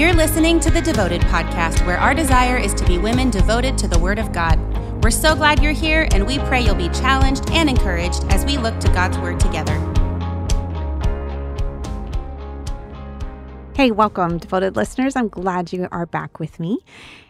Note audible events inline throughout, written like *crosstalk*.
You're listening to the Devoted Podcast, where our desire is to be women devoted to the Word of God. We're so glad you're here, and we pray you'll be challenged and encouraged as we look to God's Word together. Hey, welcome, devoted listeners. I'm glad you are back with me.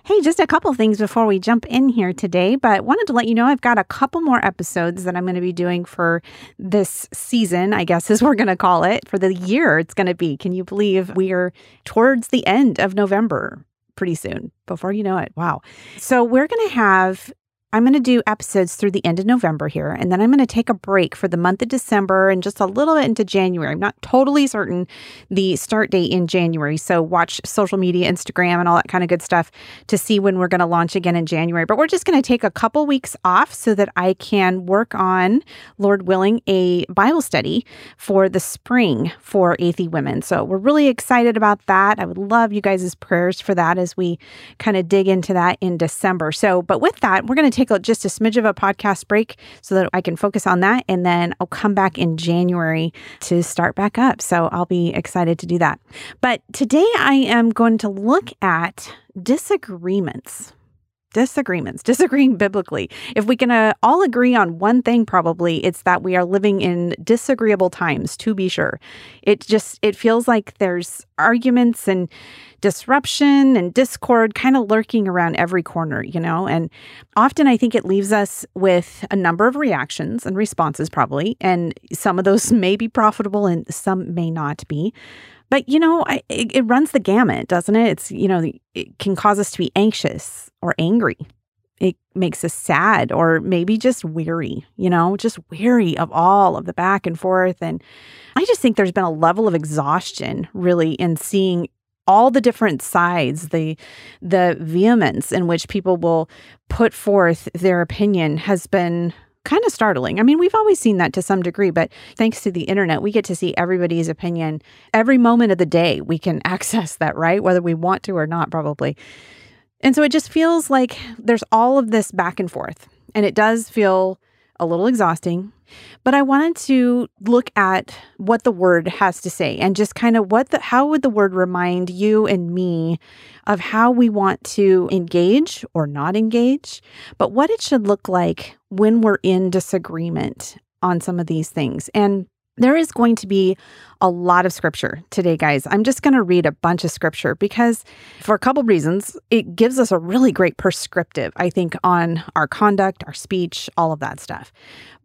Hey, just a couple things before we jump in here today, but wanted to let you know I've got a couple more episodes that I'm going to be doing for this season, I guess is we're going to call it, for the year it's going to be. Can you believe we are towards the end of November? Pretty soon, before you know it. Wow. So, we're going to have I'm going to do episodes through the end of November here, and then I'm going to take a break for the month of December and just a little bit into January. I'm not totally certain the start date in January. So watch social media, Instagram, and all that kind of good stuff to see when we're going to launch again in January. But we're just going to take a couple weeks off so that I can work on, Lord willing, a Bible study for the spring for Athey women. So we're really excited about that. I would love you guys' prayers for that as we kind of dig into that in December. So, but with that, we're going to take a, just a smidge of a podcast break so that I can focus on that. And then I'll come back in January to start back up. So I'll be excited to do that. But today I am going to look at disagreements disagreements, disagreeing biblically. If we can uh, all agree on one thing, probably it's that we are living in disagreeable times, to be sure. It just, it feels like there's arguments and disruption and discord kind of lurking around every corner, you know? And often I think it leaves us with a number of reactions and responses, probably. And some of those *laughs* may be profitable and some may not be. But, you know, I, it, it runs the gamut, doesn't it? It's, you know, it can cause us to be anxious or angry. It makes us sad or maybe just weary, you know, just weary of all of the back and forth. And I just think there's been a level of exhaustion really in seeing all the different sides the the vehemence in which people will put forth their opinion has been kind of startling. I mean, we've always seen that to some degree, but thanks to the internet, we get to see everybody's opinion every moment of the day. We can *laughs* access that, right? Whether we want to or not, probably. And so it just feels like there's all of this back and forth. And it does feel a little exhausting. But I wanted to look at what the word has to say and just kind of what the how would the word remind you and me of how we want to engage or not engage, but what it should look like when we're in disagreement on some of these things. And there is going to be a lot of scripture today, guys. I'm just going to read a bunch of scripture because, for a couple reasons, it gives us a really great prescriptive, I think, on our conduct, our speech, all of that stuff.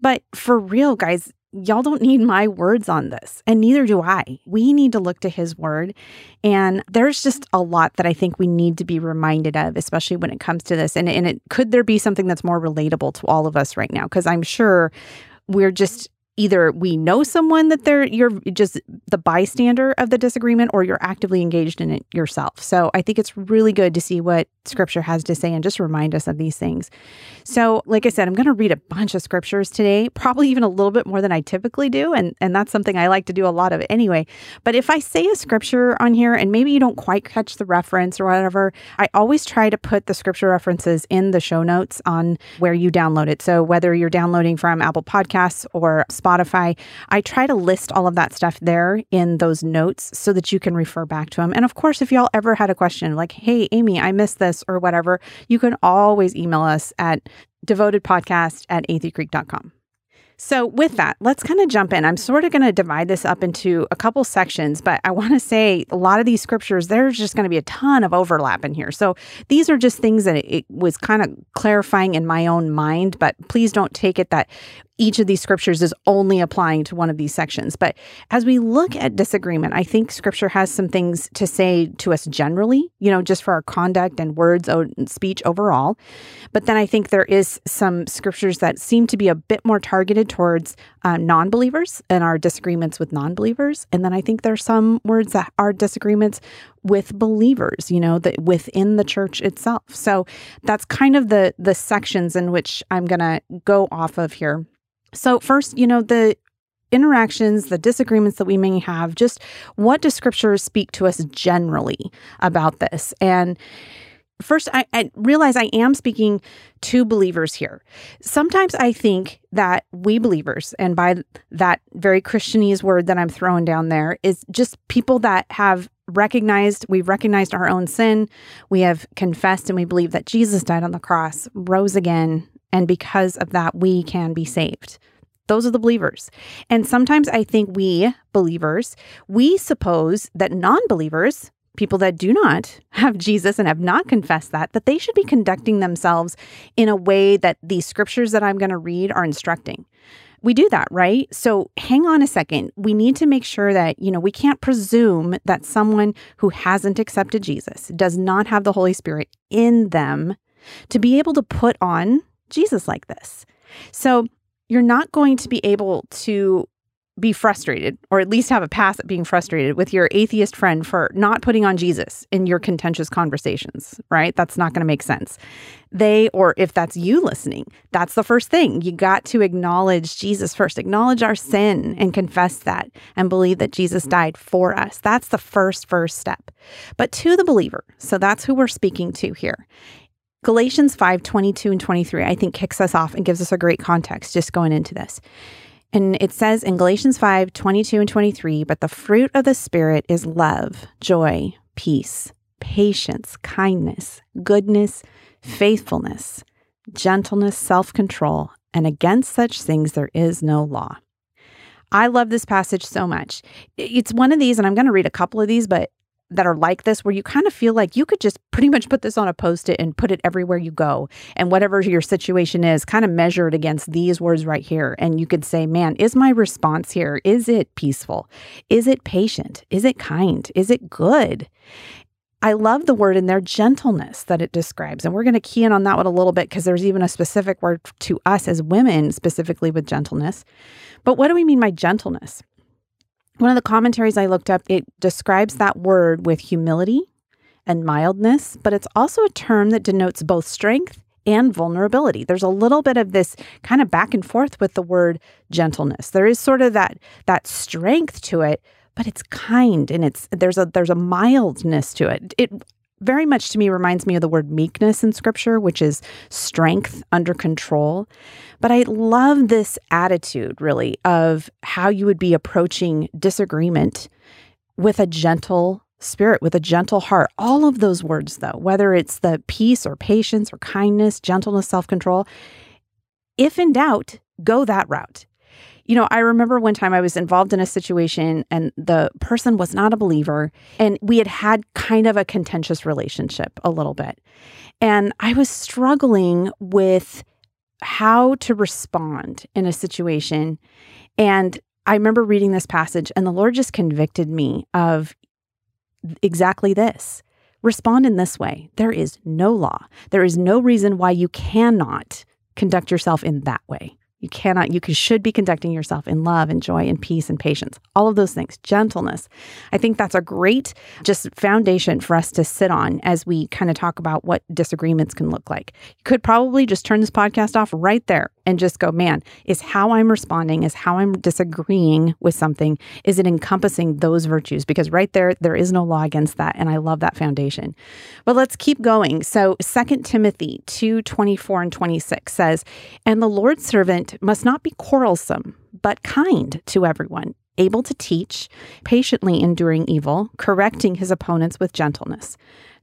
But for real, guys, y'all don't need my words on this, and neither do I. We need to look to his word. And there's just a lot that I think we need to be reminded of, especially when it comes to this. And, and it could there be something that's more relatable to all of us right now? Because I'm sure we're just either we know someone that they're you're just the bystander of the disagreement or you're actively engaged in it yourself. So I think it's really good to see what scripture has to say and just remind us of these things. So like I said, I'm going to read a bunch of scriptures today, probably even a little bit more than I typically do and and that's something I like to do a lot of anyway. But if I say a scripture on here and maybe you don't quite catch the reference or whatever, I always try to put the scripture references in the show notes on where you download it. So whether you're downloading from Apple Podcasts or Spotify. I try to list all of that stuff there in those notes so that you can refer back to them. And of course, if y'all ever had a question like, hey, Amy, I missed this or whatever, you can always email us at devotedpodcast at atheycreek.com. So, with that, let's kind of jump in. I'm sort of going to divide this up into a couple sections, but I want to say a lot of these scriptures, there's just going to be a ton of overlap in here. So, these are just things that it, was kind of clarifying in my own mind, but please don't take it that each of these scriptures is only applying to one of these sections. But as we look at disagreement, I think scripture has some things to say to us generally, you know, just for our conduct and words and speech overall. But then I think there is some scriptures that seem to be a bit more targeted towards uh, non believers and our disagreements with non believers. And then I think there's some words that are disagreements with believers, you know, that within the church itself. So that's kind of the the sections in which I'm going to go off of here. So, first, you know, the interactions, the disagreements that we may have, just what does scripture speak to us generally about this? And first, I, I, realize I am speaking to believers here. Sometimes I think that we believers, and by that very Christianese word that I'm throwing down there, is just people that have recognized we've recognized our own sin we have confessed and we believe that jesus died on the cross rose again and because of that we can be saved those are the believers and sometimes i think we believers we suppose that non-believers people that do not have jesus and have not confessed that that they should be conducting themselves in a way that the scriptures that i'm going to read are instructing we do that, right? So hang on a second. We need to make sure that, you know, we can't presume that someone who hasn't accepted Jesus, does not have the Holy Spirit in them to be able to put on Jesus like this. So you're not going to be able to be frustrated or at least have a pass at being frustrated with your atheist friend for not putting on Jesus in your contentious conversations, right? That's not going to make sense. They, or if that's you listening, that's the first thing. You got to acknowledge Jesus first, acknowledge our sin and confess that and believe that Jesus died for us. That's the first, first step. But to the believer, so that's who we're speaking to here. Galatians 5 22 and 23, I think, kicks us off and gives us a great context just going into this. And it says in Galatians 5 22 and 23, but the fruit of the Spirit is love, joy, peace, patience, kindness, goodness, faithfulness, gentleness, self control, and against such things there is no law. I love this passage so much. It's one of these, and I'm going to read a couple of these, but that are like this where you kind of feel like you could just pretty much put this on a post it and put it everywhere you go and whatever your situation is kind of measure it against these words right here and you could say man is my response here is it peaceful is it patient is it kind is it good I love the word in there, gentleness, that it describes. And we're going to key in on that one a little bit because there's even a specific word to us as women, specifically with gentleness. But what do we mean by gentleness? One of the commentaries I looked up, it describes that word with humility and mildness, but it's also a term that denotes both strength and vulnerability. There's a little bit of this kind of back and forth with the word gentleness. There is sort of that that strength to it, but it's kind and it's there's a there's a mildness to it. It very much to me reminds me of the word meekness in scripture, which is strength under control. But I love this attitude, really, of how you would be approaching disagreement with a gentle spirit, with a gentle heart. All of those words, though, whether it's the peace or patience or kindness, gentleness, self control, if in doubt, go that route. You know, I remember one time I was involved in a situation and the person was not a believer, and we had had kind of a contentious relationship a little bit. And I was struggling with how to respond in a situation. And I remember reading this passage, and the Lord just convicted me of exactly this respond in this way. There is no law, there is no reason why you cannot conduct yourself in that way. You cannot, you should be conducting yourself in love and joy and peace and patience. All of those things, gentleness. I think that's a great just foundation for us to sit on as we kind of talk about what disagreements can look like. You could probably just turn this podcast off right there and just go, man, is how I'm responding, is how I'm disagreeing with something, is it encompassing those virtues? Because right there, there is no law against that. And I love that foundation. But let's keep going. So Second Timothy 2 24 and 26 says, And the Lord's servant must not be quarrelsome, but kind to everyone, able to teach, patiently enduring evil, correcting his opponents with gentleness.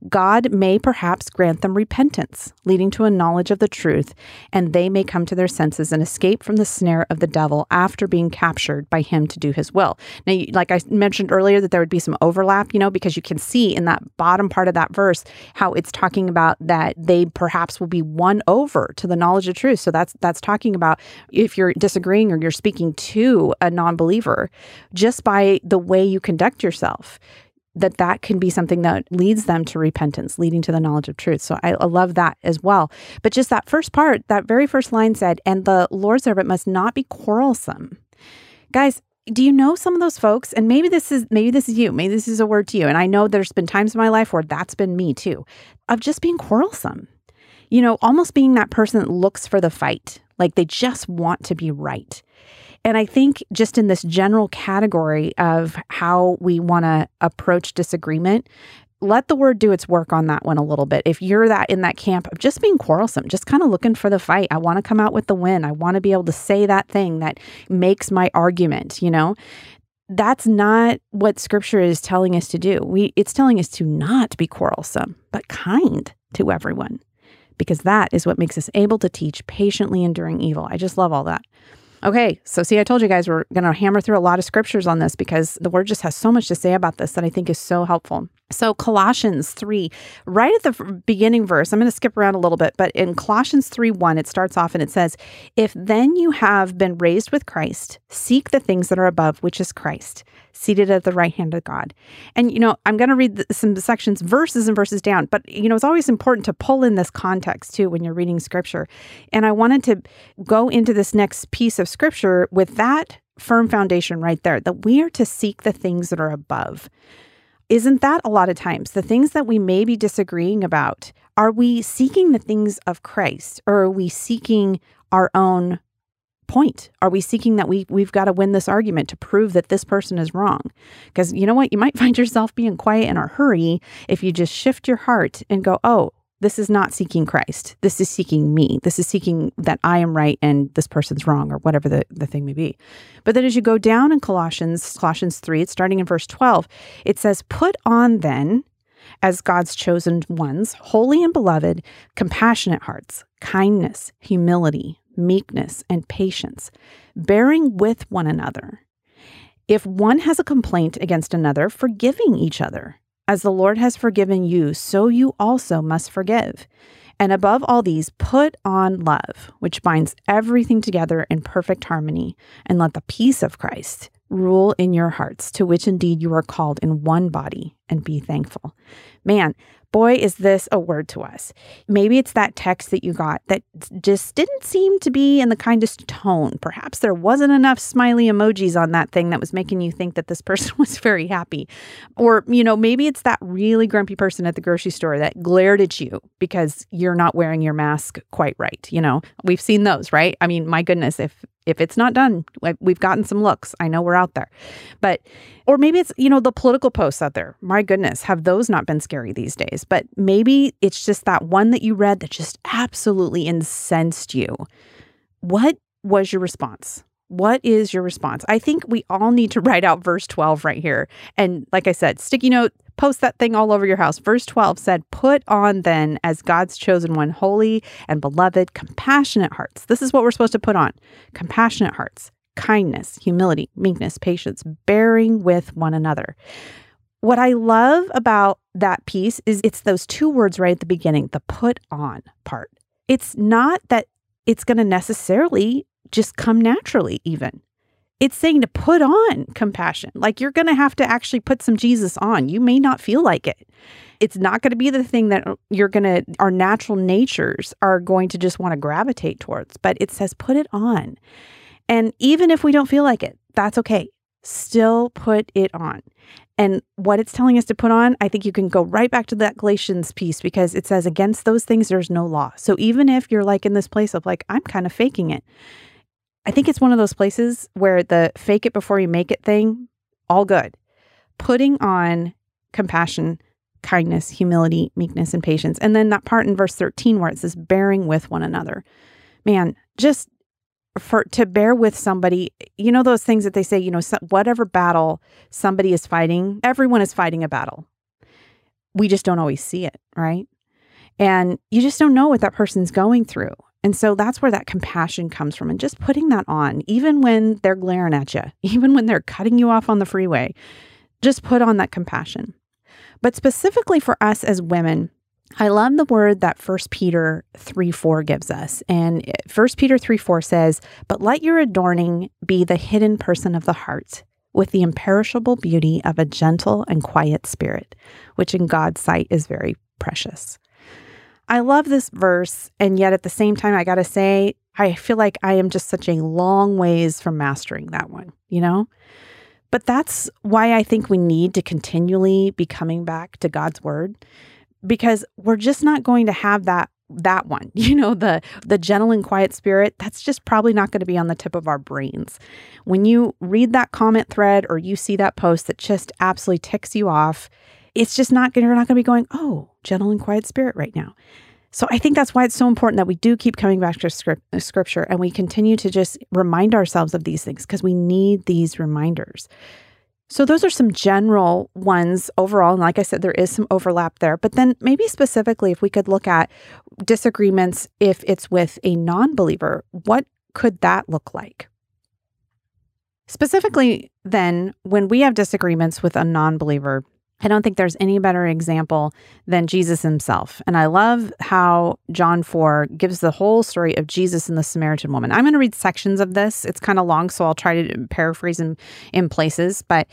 God may perhaps grant them repentance, leading to a knowledge of the truth, and they may come to their senses and escape from the snare of the devil after being captured by him to do his will. Now, like I mentioned earlier, that there would be some overlap, you know, because you can see in that bottom part of that verse how it's talking about that they perhaps will be won over to the knowledge of truth. So that's that's talking about if you're disagreeing or you're speaking to a non-believer just by the way you conduct yourself that that can be something that leads them to repentance, leading to the knowledge of truth. So I, I, love that as well. But just that first part, that very first line said, and the Lord's servant must not be quarrelsome. Guys, do you know some of those folks? And maybe this is maybe this is you. Maybe this is a word to you. And I know there's been times in my life where that's been me too, of just being quarrelsome. You know, almost being that person that looks for the fight, like they just want to be right. And I think just in this general category of how we want to approach disagreement, let the word do its work on that one a little bit. If you're that in that camp of just being quarrelsome, just kind of looking for the fight, I want to come out with the win. I want to be able to say that thing that makes my argument, you know, that's not what scripture is telling us to do. We it's telling us to not be quarrelsome, but kind to everyone. Because that is what makes us able to teach patiently enduring evil. I just love all that. Okay, so see, I told you guys we're going to hammer through a lot of scriptures on this because the word just has so much to say about this that I think is so helpful. So, Colossians 3, right at the beginning verse, I'm going to skip around a little bit, but in Colossians 3 1, it starts off and it says, If then you have been raised with Christ, seek the things that are above, which is Christ, seated at the right hand of God. And, you know, I'm going to read some sections, verses and verses down, but, you know, it's always important to pull in this context too when you're reading scripture. And I wanted to go into this next piece of scripture with that firm foundation right there that we are to seek the things that are above. Isn't that a lot of times the things that we may be disagreeing about? Are we seeking the things of Christ or are we seeking our own point? Are we seeking that we we've got to win this argument to prove that this person is wrong? Because you know what, you might *laughs* find yourself being quiet in a hurry if you just shift your heart and go, "Oh, this is not seeking Christ. This is seeking me. This is seeking that I am right and this person's wrong, or whatever the, the thing may be. But then as you go down in Colossians, Colossians 3, it's starting in verse 12, it says, Put on then, as God's chosen ones, holy and beloved, compassionate hearts, kindness, humility, meekness, and patience, bearing with one another. If one has a complaint against another, forgiving each other. As the Lord has forgiven you, so you also must forgive. And above all these, put on love, which binds everything together in perfect harmony, and let the peace of Christ rule in your hearts, to which indeed you are called in one body, and be thankful. Man, boy, is this a word to us. Maybe it's that text that you got that just didn't seem to be in the kindest tone. Perhaps there wasn't enough smiley emojis on that thing that was making you think that this *laughs* person was very happy. Or, you know, maybe it's that really grumpy person at the grocery store that glared at you because you're not wearing your mask quite right. You know, we've seen those, right? I mean, my goodness, if if it's not done, we've gotten some looks. I know we're out there. But, or maybe it's, you know, the political posts out there. My goodness, have those not been scary these days? But maybe it's just that one that you read that just absolutely incensed you. What was your response? What is your response? I think we all need to *laughs* write out verse 12 right here. And like I said, sticky note, post that thing all over your house. Verse 12 said, Put on then as God's chosen one, holy and beloved, compassionate hearts. This is what we're supposed to put on compassionate hearts, kindness, humility, meekness, patience, bearing with one another. What I love about that piece is it's those two words right at the beginning, the put on part. It's not that it's going to necessarily just come naturally, even it's saying to put on compassion. Like you're going to have to actually put some Jesus on. You may not feel like it. It's not going to be the thing that uh, you're going to, our natural natures are going to just want to gravitate towards, but it says put it on. And even if we don't feel like it, that's okay. Still put it on. And what it's telling us to put on, I think you can go right back to that Galatians piece because it says, against those things, there's no law. So even if you're like in this place of like, I'm kind of faking it, I think it's one of those places where the fake it before you make it thing, all good. Putting on compassion, kindness, humility, meekness, and patience. And then that part in verse 13 where it says bearing with one another. Man, just for to bear with somebody, you know those things that they say, you know, whatever battle somebody is fighting, everyone is fighting a battle. We just don't always see it, right? And you just don't know what that person's going through. And so that's where that compassion comes from. And just putting that on, even when they're glaring at you, *laughs* even when they're cutting you off on the freeway, just put on that compassion. But specifically for us as women, I love the word that 1 Peter 3 4 gives us. And 1 Peter 3 4 says, But let your adorning be the hidden person of the heart, with the imperishable beauty of a gentle and quiet spirit, which in God's sight is very precious. I love this verse, and yet at the same time, I got to say, I feel like I am just such a long ways from mastering that one, you know? But that's why I think we need to continually be coming back to God's word because we're just not going to have that that one *laughs* you know the the gentle and quiet spirit that's just probably not going to be on the tip of our brains when you read that comment thread or you see that post that just absolutely ticks you off it's just not you're not going to be going, oh, gentle and quiet spirit right now. So I think that's why it's so important that we do keep coming back to uh, scripture and we continue to just remind ourselves of these things because we need these reminders. So, those are some general ones overall. And like I said, there is some overlap there. But then, maybe specifically, if we could look at disagreements if it's with a non believer, what could that look like? Specifically, then, when we have disagreements with a non believer, I don't think there's any better example than Jesus himself. And I love how John 4 gives the whole story of Jesus and the Samaritan woman. I'm going to read sections of this. It's kind of long, so I'll try to paraphrase in, in places. But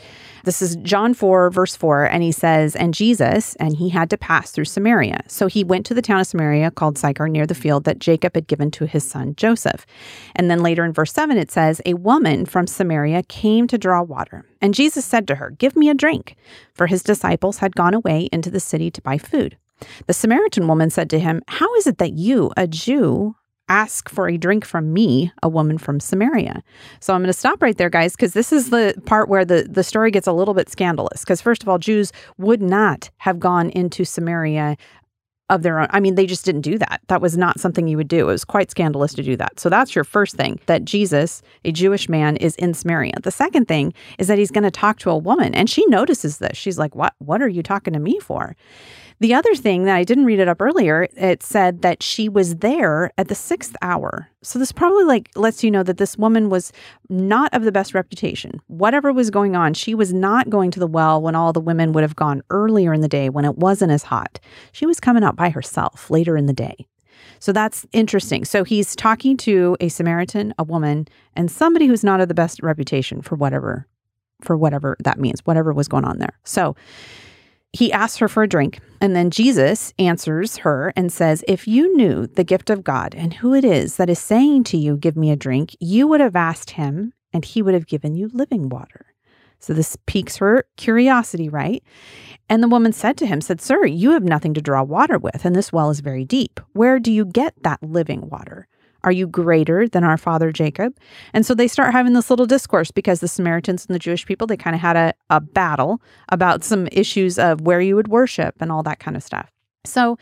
this is John 4, verse 4. And he says, And Jesus, and he had to pass through Samaria. So he went to the town of Samaria called Sychar near the field that Jacob had given to his son Joseph. And then later in verse 7, it says, A woman from Samaria came to draw water. And Jesus said to her, Give me a drink, for his disciples had gone away into the city to buy food. The Samaritan woman said to him, How is it that you, a Jew, ask for a drink from me, a woman from Samaria. So I'm going to stop right there, guys, because this is the part where the, the story gets a little bit scandalous. Because, first of all, Jews would not have gone into Samaria of their own. I mean, they just didn't do that. That was not something you would do. It was quite scandalous to do that. So that's your first thing that Jesus, a Jewish man, is in Samaria. The second thing is that he's going to talk to a woman and she notices this. She's like, "What what are you talking to me for?" The other thing that I didn't read it up earlier, it said that she was there at the sixth hour. So this probably like lets you know that this woman was not of the best reputation. Whatever was going on, she was not going to the well when all the women would have gone earlier in the day when it wasn't as hot. She was coming out by herself later in the day. So that's interesting. So he's talking to a Samaritan, a woman, and somebody who's not of the best reputation for whatever for whatever that means, whatever was going on there. So he asks her for a drink, and then Jesus answers her and says, If you knew the gift of God and who it is that is saying to you, Give me a drink, you would have asked him, and he would have given you living water. So this piques her curiosity, right? And the woman said to him, said, Sir, you have nothing to draw water with, and this well is very deep. Where do you get that living water? Are you greater than our father Jacob? And so they start having this little discourse because the Samaritans and the Jewish people, they kind of had a, a battle about some issues of where you would worship and all that kind of stuff. So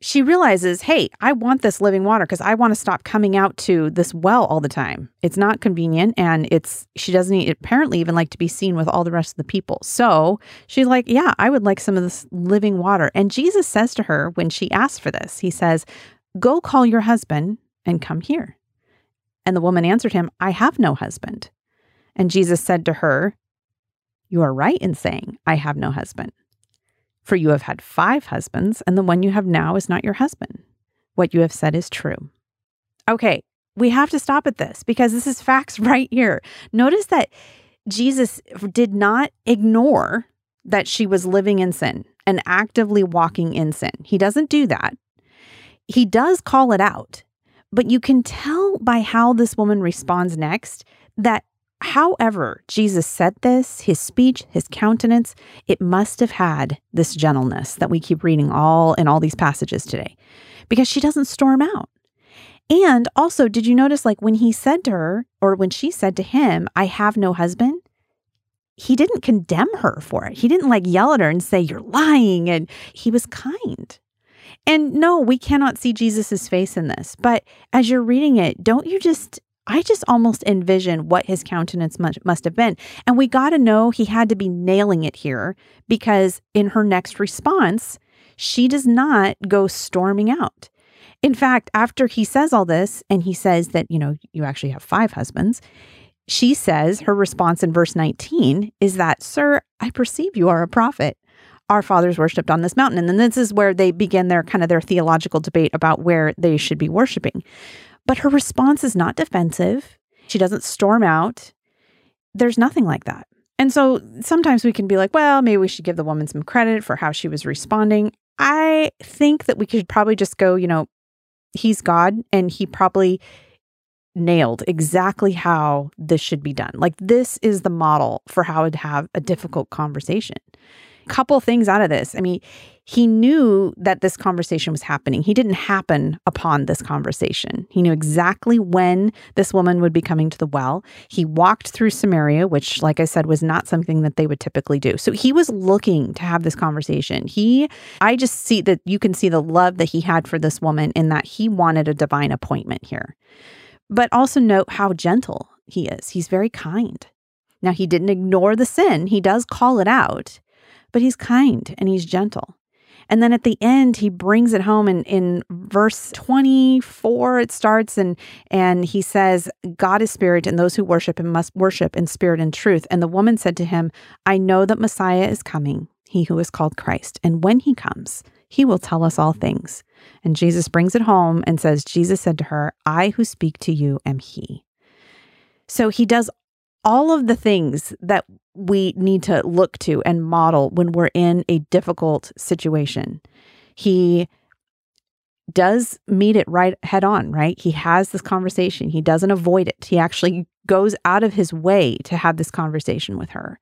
she realizes, hey, I want this living water because I want to stop coming out to this well all the time. It's not convenient and it's she doesn't apparently even like to be seen with all the rest of the people. So she's like, yeah, I would like some of this living water. And Jesus says to her when she asks for this, he says, Go call your husband and come here. And the woman answered him, I have no husband. And Jesus said to her, You are right in saying, I have no husband. For you have had five husbands, and the one you have now is not your husband. What you have said is true. Okay, we have to stop at this because this is facts *laughs* right here. Notice that Jesus did not ignore that she was living in sin and actively walking in sin. He doesn't do that. He does call it out. But you can tell by how this woman responds next that however Jesus said this, his speech, his countenance, it must have had this gentleness that we keep reading all in all these passages today because she doesn't storm out. And also, did you notice like when he said to her or when she said to him, I have no husband? He didn't condemn her for it. He didn't like yell at her and say, You're lying. And he was kind. And no, we cannot see Jesus's face in this, but as you're reading it, don't you just I just almost envision what his countenance must, must have been. And we got to know he had to be nailing it here because in her next response, she does not go storming out. In fact, after he says all this and he says that, you know, you actually have five husbands, she says her response in verse 19 is that, Sir, I perceive you are a prophet our fathers worshipped on this mountain. And then this is where they begin their kind of their theological debate about where they should be worshiping. But her response is not defensive. She doesn't storm out. There's nothing like that. And so sometimes we can be like, well, maybe we should give the woman some credit for how she was responding. I think that we could probably just go, you know, he's God and he probably nailed exactly how this should be done. Like, this is the model for how to have a difficult conversation couple things out of this. I mean, he knew that this conversation was happening. He didn't happen upon this conversation. He knew exactly when this woman would be coming to the well. He walked through Samaria, which, like I said, was not something that they would typically do. So he was looking to have this conversation. He, I just see that you can see the love that he had for this woman in that he wanted a divine appointment here. But also note how gentle he is. He's very kind. Now, he didn't ignore the sin, he does call it out, but he's kind and he's gentle. And then at the end, he brings it home And in verse 24, it starts and and he says, God is spirit, and those who worship him must worship in spirit and truth. And the woman said to him, I know that Messiah is coming, he who is called Christ. And when he comes, he will tell us all things. And Jesus brings it home and says, Jesus said to her, I who speak to you am he. So he does all of the things that we need to look to and model when we're in a difficult situation. He does meet it right head on, right? He has this conversation. He doesn't avoid it. He actually goes out of his way to have this conversation with her.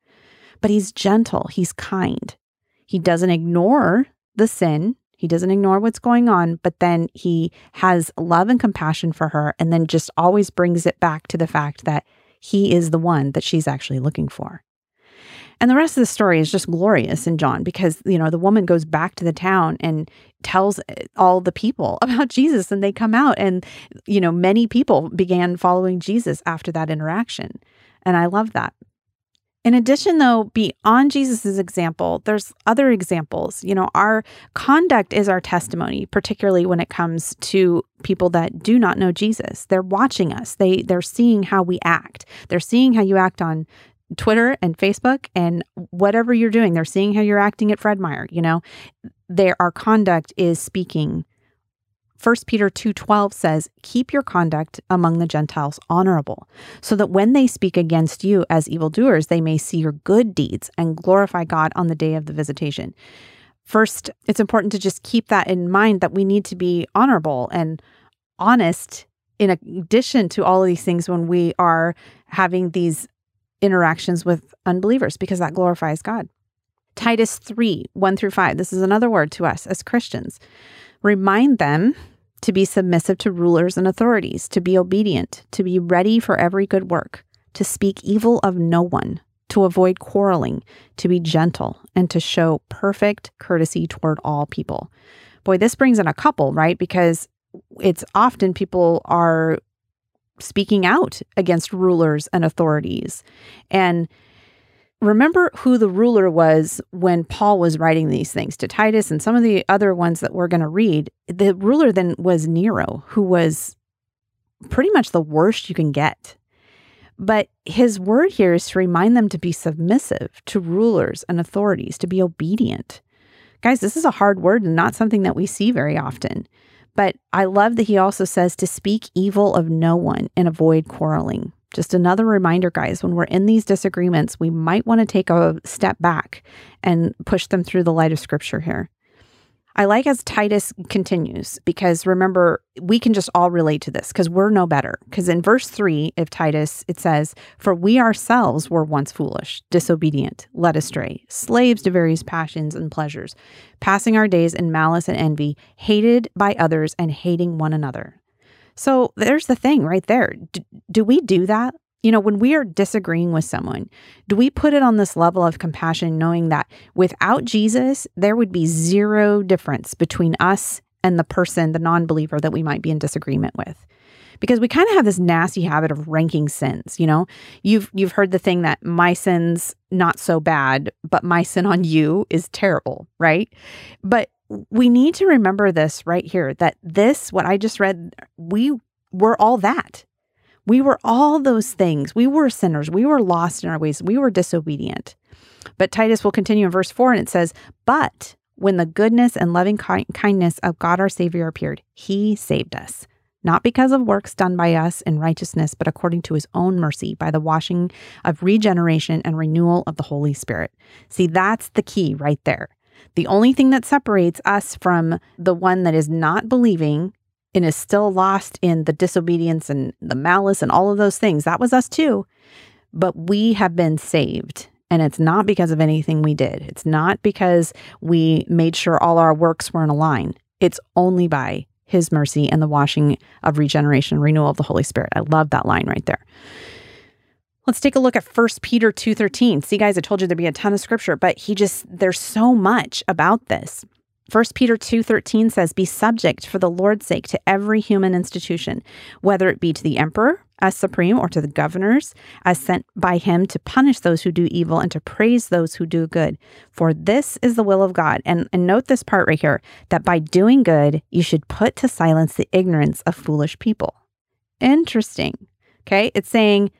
But he's gentle, he's kind. He doesn't ignore the sin, he doesn't ignore what's going on, but then he has love and compassion for her and then just always brings it back to the fact that he is the one that she's actually looking for. And the rest of the story is just glorious in John because, you know, the woman goes back to the town and tells eh, all the people *laughs* about Jesus and they come out and, you know, many people began following Jesus after that interaction. And I love that. In addition, though, beyond Jesus' example, there's other examples. You know, our conduct is our testimony, particularly when it comes to people that do not know Jesus. They're watching us. They they're seeing how we act. They're seeing how you act on Twitter and Facebook and whatever you're doing. They're seeing how you're acting at Fred Meyer, you know. Their our conduct is speaking 1 Peter 2:12 says, "Keep your conduct among the Gentiles honorable, so that when they speak against you as evildoers, they may see your good deeds and glorify God on the day of the visitation." First, it's important to just keep that in mind that we need to be honorable and honest in addition to all of these things when we are having these interactions with unbelievers because that glorifies God. Titus 3 1 through 5. This is another word to us as Christians. Remind them to be submissive to rulers and authorities, to be obedient, to be ready for every good work, to speak evil of no one, to avoid quarreling, to be gentle, and to show perfect courtesy toward all people. Boy, this brings in a couple, right? Because it's often people are speaking out against rulers and authorities. And remember who the ruler was when Paul was writing these things to Titus and some of the other ones that we're going to read. The ruler then was Nero, who was pretty much the worst you can get. But his word here is to remind them to be submissive to rulers and authorities, to be obedient. Guys, this is a hard word and not something that we see very often. But I love that he also says to speak evil of no one and avoid quarreling. Just another reminder, guys, when we're in these disagreements, we might want to take a step back and push them through the light of scripture here. I like as Titus continues because remember, we can just all relate to this because we're no better. Because in verse 3 of Titus, it says, For we ourselves were once foolish, disobedient, led astray, slaves to various passions and pleasures, passing our days in malice and envy, hated by others and hating one another. So there's the thing right there. Do, do we do that? You know, when we are disagreeing with someone, do we put it on this level of compassion, knowing that without Jesus, there would be zero difference between us and the person, the non believer that we might be in disagreement with? because we kind of have this nasty habit of ranking sins you know you've you've heard the thing that my sin's not so bad but my sin on you is terrible right but we need to remember this right here that this, what I just read, we were all that. We were all those things. We were sinners. We were lost in our ways. We were disobedient. But Titus will continue in verse 4 and it says, But when the goodness and loving kindness of God our Savior appeared, he saved us, not because of works done by us in righteousness, but according to his own mercy by the washing of regeneration and renewal of the Holy Spirit. See, that's the key right there. The only thing that separates us from the one that is not believing and is still lost in the disobedience and the malice and all of those things, that was us too. But we have been saved. And it's not because of anything we did. It's not because we made sure all our works were in a line. It's only by his mercy and the washing of regeneration, renewal of the Holy Spirit. I love that line right there. Let's take a look at 1 Peter 2:13. See guys, I told you there'd be a ton of scripture, but he just there's so much about this. 1 Peter 2:13 says, "Be subject for the Lord's sake to every human institution, whether it be to the emperor as supreme or to the governors as sent by him to punish those who do evil and to praise those who do good. For this is the will of God." And, and note this part right here, that by doing good, you should put to silence the ignorance of foolish people. Interesting. Okay? It's saying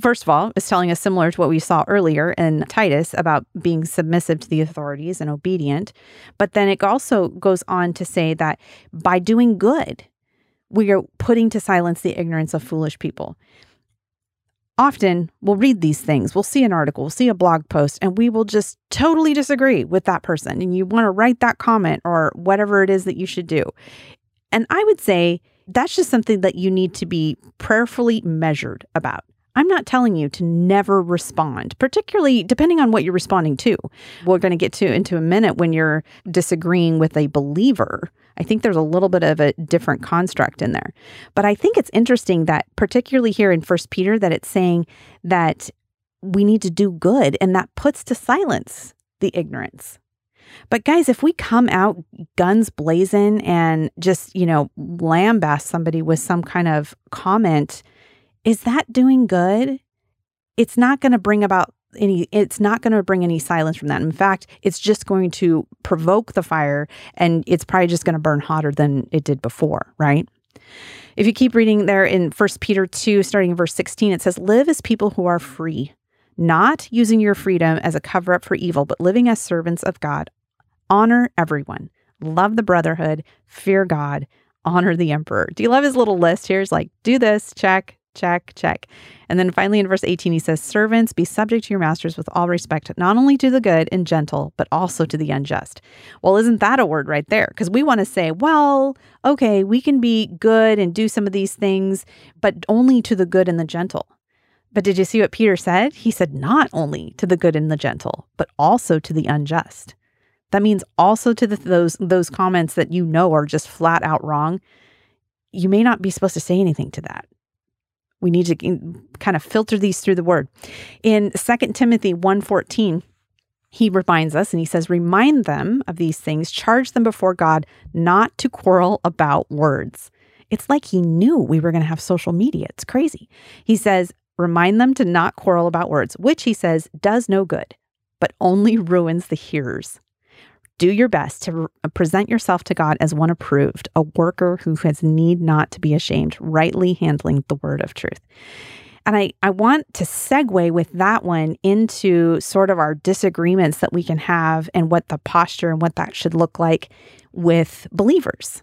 first of all, is telling us similar to what we saw earlier in Titus about being submissive to the authorities and obedient. But then it also goes on to say that by doing good, we are putting to silence the ignorance of foolish people. Often we'll read these things, we'll see an article, we'll see a blog post, and we will just totally disagree with that person. And you want to write that comment or whatever it is that you should do. And I would say that's just something that you need to be prayerfully measured about. I'm not telling you to never respond, particularly depending on what you're responding to. We're going to get to into a minute when you're disagreeing with a believer. I think there's a little bit of a different construct in there. But I think it's interesting that particularly here in First Peter that it's saying that we need to do good and that puts to silence the ignorance. But guys, if we come out guns blazing and just, you know, lambast somebody with some kind of comment is that doing good? It's not going to bring about any it's not going to bring any silence from that. In fact, it's just going to provoke the fire and it's probably just going to burn hotter than it did before, right? If you keep reading there in 1 Peter 2 starting in verse 16 it says live as people who are free, not using your freedom as a cover up for evil, but living as servants of God. Honor everyone. Love the brotherhood, fear God, honor the emperor. Do you love his little list here? It's like do this, check, check, check. And then finally in verse 18, he says, Servants, be subject to your masters with all respect, not only to the good and gentle, but also to the unjust. Well, isn't that a word right there? Because we want to say, well, okay, we can be good and do some of these things, but only to the good and the gentle. But did you see what Peter said? He said, not only to the good and the gentle, but also to the unjust. That means also to the, those those comments that you know are just flat out wrong. You may not be supposed to say anything to that. We need to kind of filter these through the word. In 2 Timothy 1:14, he reminds us and he says, Remind them of these things, charge them before God not to quarrel about words. It's like he knew we were going to have social media. It's crazy. He says, Remind them to not quarrel about words, which he says does no good, but only ruins the hearers. Do your best to uh, present yourself to God as one approved, a worker who has need not to be ashamed, rightly handling the word of truth. And I, I want to segue with that one into sort of our disagreements that we can have and what the posture and what that should look like with believers.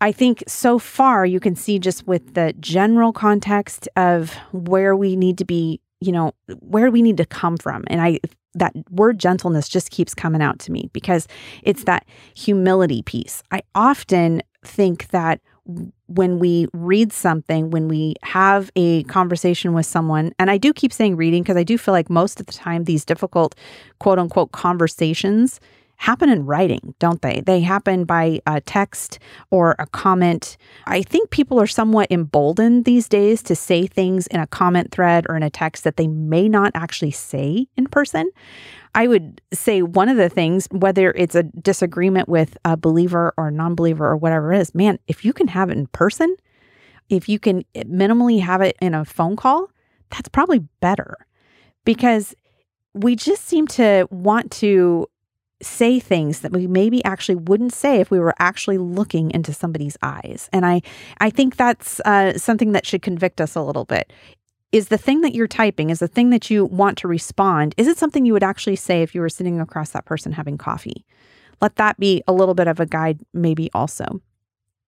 I think so far you can see just with the general context of where we need to be, you know, where we need to come from. And I that word gentleness just keeps coming out to me because it's that humility piece. I often think that when we read something, when we have a conversation with someone, and I do keep saying reading because I do feel like most of the time these difficult quote unquote conversations happen in writing, don't they? They happen by a text or a comment. I think people are somewhat emboldened these days to say things in a comment thread or in a text that they may not actually say in person. I would say one of the things, whether it's a disagreement with a believer or non believer or whatever it is, man, if you can have it in person, if you can minimally have it in a phone call, that's probably better because we just seem to want to say things that we maybe actually wouldn't say if we were actually looking into somebody's eyes. And I, I think that's uh, something that should convict us a little bit. Is the thing that you're typing, is the thing that you want to respond, is it something you would actually say if you were sitting across that person having coffee? Let that be a little bit of a guide, maybe also.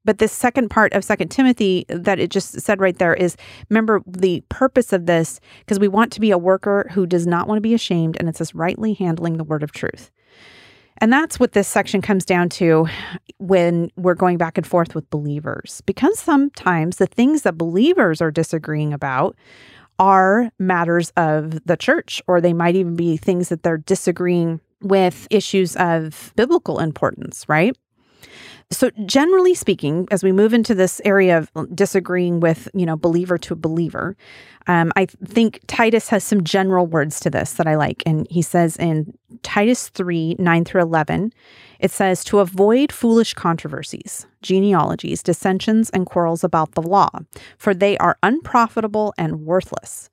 But this second part of Second Timothy that it just said right there is remember the purpose of this because we want to be a worker who does not want to be ashamed, and it says rightly handling the word of truth. And that's what this section comes down to when we're going back and forth with believers. Because sometimes the things that believers are disagreeing about are matters of the church, or they might even be things that they're disagreeing with issues of biblical importance, right? So generally speaking, as we move into this area of disagreeing with, you know, believer to believer, um, I think Titus has some general words to this that I like. And he says in Titus 3 9 through 11, it says, To avoid foolish controversies, genealogies, dissensions, and quarrels about the law, for they are unprofitable and worthless.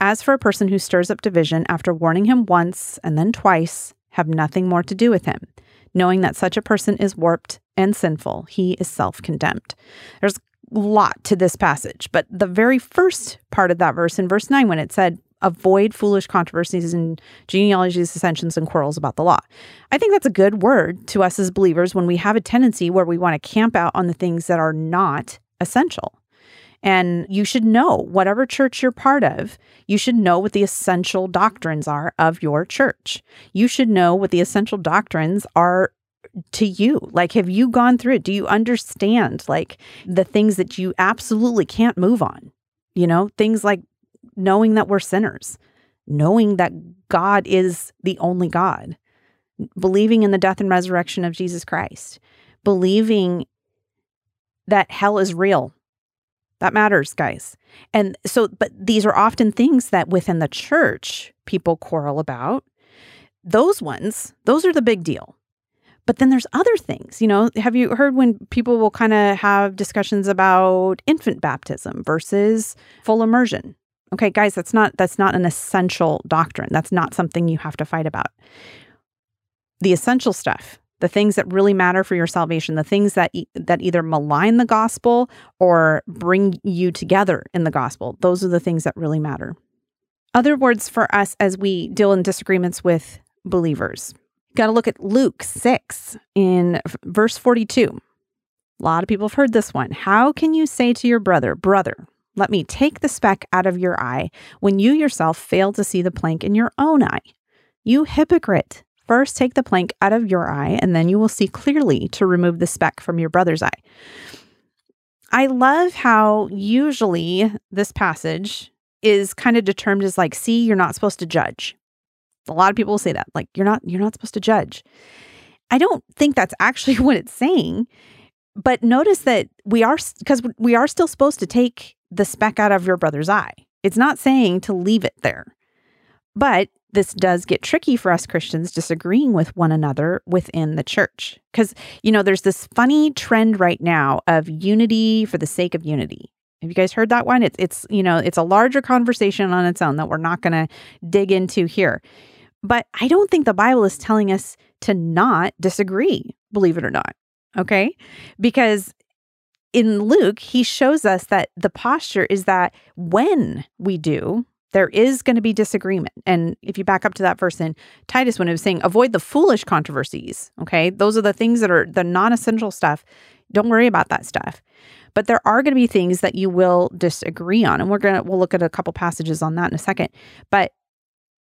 As for a person who stirs up division after warning him once and then twice, have nothing more to do with him. Knowing that such a person is warped and sinful, he is self condemned. There's a lot to this passage, but the very first part of that verse in verse 9, when it said, avoid foolish controversies and genealogies, dissensions, and quarrels about the law. I think that's a good word to us as believers when we have a tendency where we want to camp out on the things that are not essential. And you should know, whatever church you're part of, you should know what the essential doctrines are of your church. You should know what the essential doctrines are to you. Like, have you gone through it? Do you understand, like, the things that you absolutely can't move on? You know, things like knowing that we're sinners, knowing that God is the only God, believing in the death and resurrection of Jesus Christ, believing that hell is real that matters, guys. And so, but these are often things that within the church people quarrel about. Those ones, those are the big deal. But then there's other things, you know. Have you heard when people will kind of have discussions about infant baptism versus full immersion? Okay, guys, that's not that's not an essential doctrine. That's not something you have to fight about. The essential stuff the things that really matter for your salvation, the things that e- that either malign the gospel or bring you together in the gospel. Those are the things that really matter. Other words for us as we deal in disagreements with believers. Got to look at Luke 6 in verse 42. A lot of people have heard this one. How can you say to your brother, Brother, let me take the speck out of your eye when you yourself fail to see the plank in your own eye? You hypocrite. First, take the plank out of your eye, and then you will see clearly to remove the speck from your brother's eye. I love how usually this passage is kind of determined as like, see, you're not supposed to judge. A lot of people say that, like, you're not, you're not supposed to judge. I don't think that's actually *laughs* what it's saying. But notice that we are, because we are still supposed to take the speck out of your brother's eye. It's not saying to leave it there. But this does get tricky for us Christians disagreeing with one another within the church. Because, you know, there's this funny trend right now of unity for the sake of unity. Have you guys heard that one? It's, it's you know, it's a larger conversation on its own that we're not going to dig into here. But I don't think the Bible is telling us to not disagree, believe it or not. Okay. Because in Luke, he shows us that the posture is that when we do, there is going to be disagreement. And if you back up to that verse in Titus, when it was saying, avoid the foolish controversies, okay? Those are the things that are the non essential stuff. Don't worry about that stuff. But there are going to be things that you will disagree on. And we're going to, we'll look at a couple passages on that in a second. But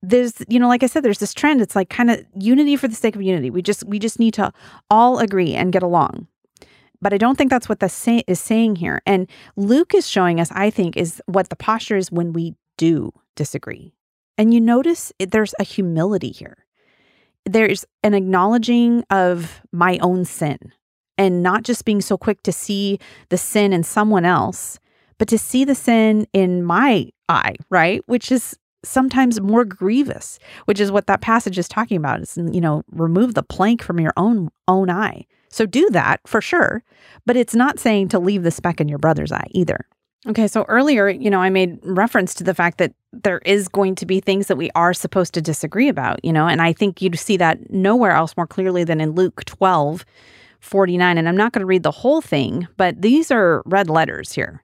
there's, you know, like I said, there's this trend. It's like kind of unity for the sake of unity. We just, we just need to all agree and get along. But I don't think that's what the say is saying here. And Luke is showing us, I think, is what the posture is when we do disagree. And you notice there's a humility here. There's an acknowledging of my own sin and not just being so quick to see the sin in someone else, but to see the sin in my eye, right? Which is sometimes more grievous, which is what that passage is talking about. Is you know, remove the plank from your own own eye. So do that for sure, but it's not saying to leave the speck in your brother's eye either. Okay, so earlier, you know, I made reference to the fact that there is going to be things that we are supposed to disagree about, you know, and I think you'd see that nowhere else more clearly than in Luke 12, 49. And I'm not going to read the whole thing, but these are red letters here.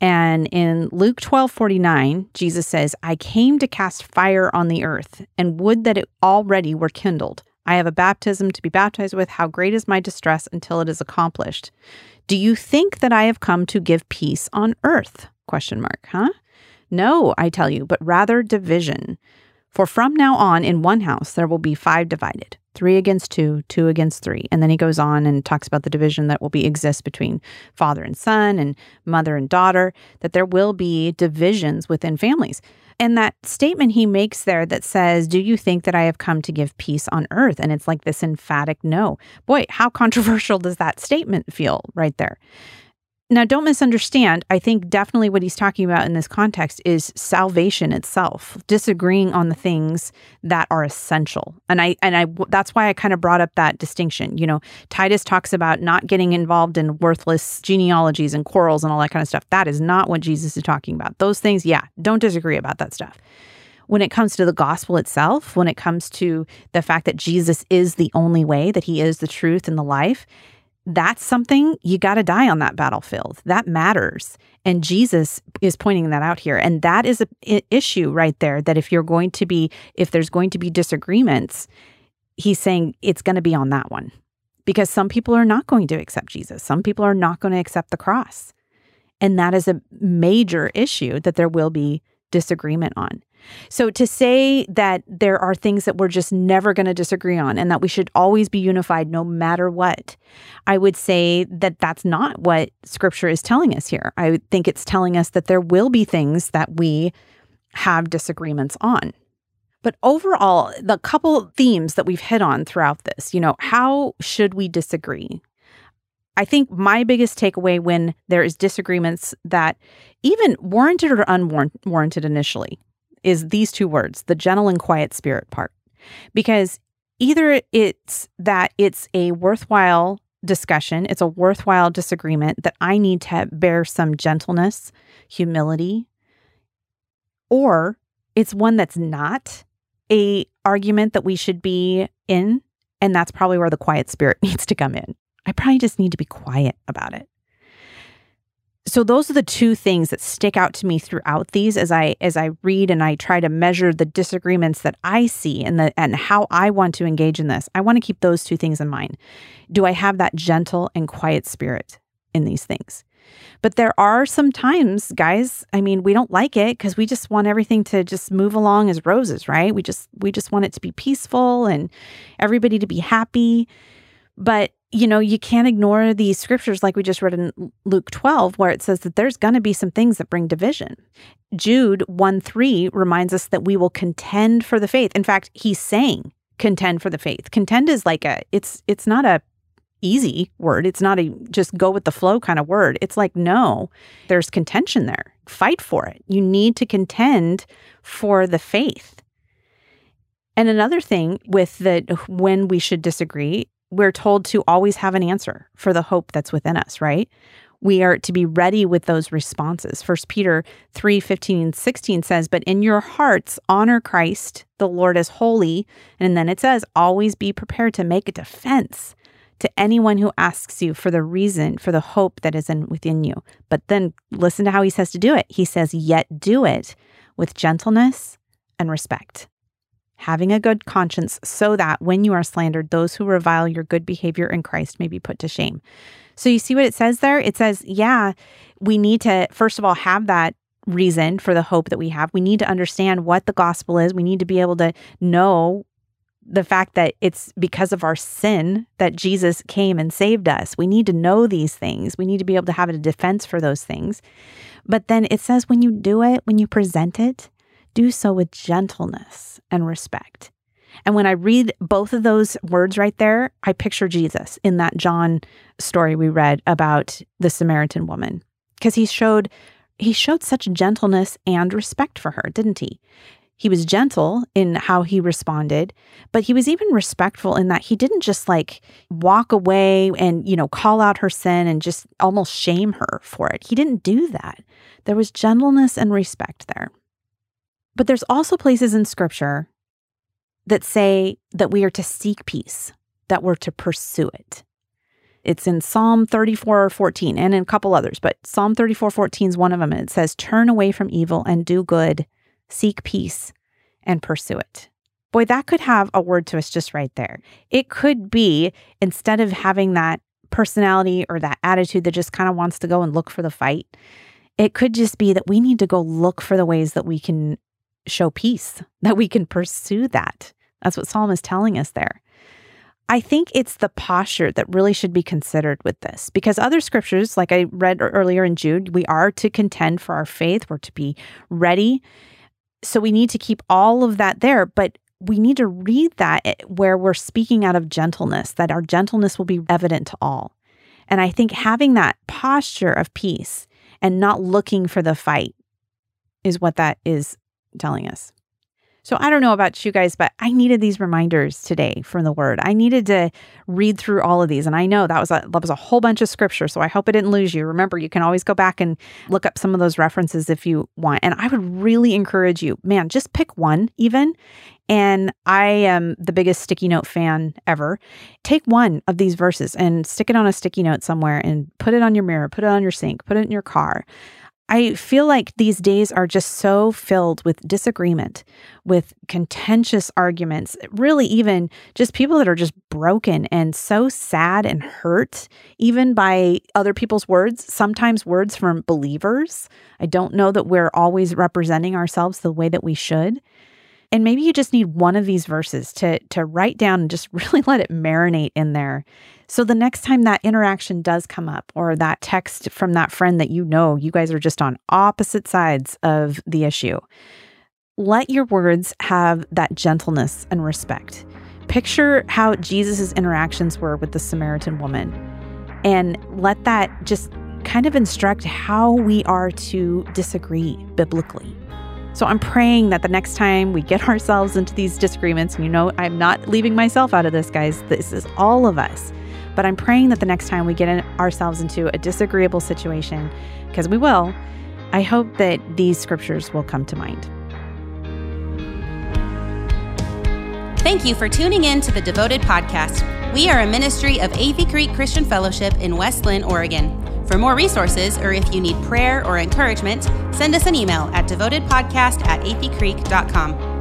And in Luke 12, 49, Jesus says, I came to cast fire on the earth, and would that it already were kindled. I have a baptism to be baptized with. How great is my distress until it is accomplished. Do you think that I have come to give peace on earth? Question mark, huh? No, I tell you, but rather division. For from now on in one house there will be five divided, three against two, two against three. And then he goes on and talks about the division that will be exist between father and son and mother and daughter, that there will be divisions within families. And that statement he makes there that says, Do you think that I have come to give peace on earth? And it's like this emphatic no. Boy, how *laughs* controversial does that statement feel right there? Now, don't misunderstand. I think definitely what he's talking about in this context is salvation itself, disagreeing on the things that are essential. And I and I that's why I kind of brought up that distinction. You know, Titus talks about not getting involved in worthless genealogies and quarrels and all that kind of stuff. That is not what Jesus is talking about. Those things, yeah, don't disagree about that stuff when it comes to the gospel itself, when it comes to the fact that Jesus is the only way, that he is the truth and the life, that's something you got to die on that battlefield. That matters. And Jesus is pointing that out here. And that is a issue right there that if you're going to be if there's going to be disagreements, he's saying it's going to be on that one. Because some people are not going to accept Jesus. Some people are not going to accept the cross. And that is a major issue that there will be disagreement on. So to say that there are things that we're just never going to disagree on and that we should always be unified no matter what, I would say that that's not what scripture is telling us here. I think it's telling us that there will be things that we have disagreements on. But overall, the couple themes that we've hit on throughout this, you know, how should we disagree? I think my biggest takeaway when there is disagreements that even warranted or unwarranted initially is these two words, the gentle and quiet spirit part. Because either it's that it's a worthwhile discussion, it's a worthwhile disagreement that I need to bear some gentleness, humility, or it's one that's not a argument that we should be in and that's probably where the quiet spirit *laughs* needs to come in. I probably just need to be quiet about it so those are the two things that stick out to me throughout these as I as I read and I try to measure the disagreements that I see and the and how I want to engage in this. I want to keep those two things in mind. Do I have that gentle and quiet spirit in these things? But there are some times, guys, I mean, we don't like it because we just want everything to just move along as roses, right? We just we just want it to be peaceful and everybody to be happy. But you know, you can't ignore these scriptures like we just read in Luke 12, where it says that there's going to be some things that bring division. Jude 1 3 reminds us that we will contend for the faith. In fact, he's saying contend for the faith. Contend is like a, it's, it's not a, easy word. It's not a just go with the flow kind of word. It's like, no, there's contention there. Fight for it. You need to contend for the faith. And another thing with the when we should disagree we're told to always have an answer for the hope that's within us, right? We are to be ready with those responses. First Peter 3 15 and 16 says, But in your hearts, honor Christ, the Lord as holy. And then it says, Always be prepared to make a defense to anyone who asks you for the reason for the hope that is in within you. But then listen to how he says to do it. He says, Yet do it with gentleness and respect having a good conscience, so that when you are slandered, those who revile your good behavior in Christ may be put to shame. So you see what it says there? It says, yeah, we need to, first of all, have that reason for the hope that we have. We need to understand what the gospel is. We need to be able to know the fact that it's because of our sin that Jesus came and saved us. We need to know these things. We need to be able to have a defense for those things. But then it says when you do it, when you present it, do so with gentleness and respect. And when I read both of those words right there, I picture Jesus in that John story we read about the Samaritan woman because he showed he showed such gentleness and respect for her, didn't he? He was gentle in how he responded, but he was even respectful in that he didn't just like walk away and, you know, call out her sin and just almost shame her for it. He didn't do that. There was gentleness and respect there. But there's also places in scripture that say that we are to seek peace, that we're to pursue it. It's in Psalm 34 14 and in a couple others, but Psalm 34 14 is one of them. And it says, Turn away from evil and do good, seek peace and pursue it. Boy, that could have a word to us just right there. It could be instead of having that personality or that attitude that just kind of wants to go and look for the fight, it could just be that we need to go look for the ways that we can show peace, that we can pursue that. That's what Psalm is telling us there. I think it's the posture that really should be considered with this because other scriptures, like I read earlier in Jude, we are to contend for our faith, we're to be ready. So we need to keep all of that there, but we need to read that eh, where we're speaking out of gentleness, that our gentleness will be evident to all. And I think having that posture of peace and not looking for the fight is what that is telling us. So I don't know about you guys, but I needed these reminders today from the word. I needed to read through all of these. And I know that was a that was a whole bunch of scripture. So I hope I didn't lose you. Remember, you can always go back and look up some of those references if you want. And I would really encourage you, man, just pick one even. And I am the biggest sticky note fan ever. Take one of these verses and stick it on a sticky note somewhere and put it on your mirror, put it on your sink, put it in your car. I feel like these days are just so filled with disagreement, with contentious arguments, really, even just people that are just broken and so sad and hurt, even by other people's words, sometimes words from believers. I don't know that we're always representing ourselves the way that we should. And maybe you just need one of these verses to, to write down and just *laughs* really let it marinate in there. So the next time that interaction does come up or that text from that friend that you know, you guys are just on opposite sides of the issue, let your words have that gentleness and respect. Picture how Jesus' interactions were with the Samaritan woman and let that just kind of instruct how we are to disagree biblically. So I'm praying that the next time we get *laughs* ourselves into these disagreements, and you know, I'm not leaving myself out of this, guys, this is all of us. But I'm praying that the next time we get in ourselves into a disagreeable situation, because we will, I hope that these scriptures will come to mind. Thank you for tuning in to the Devoted Podcast. We are a ministry of Athey Creek Christian Fellowship in West Linn, Oregon. For more resources, or if you need prayer or encouragement, send us an email at devotedpodcast at atheycreek.com.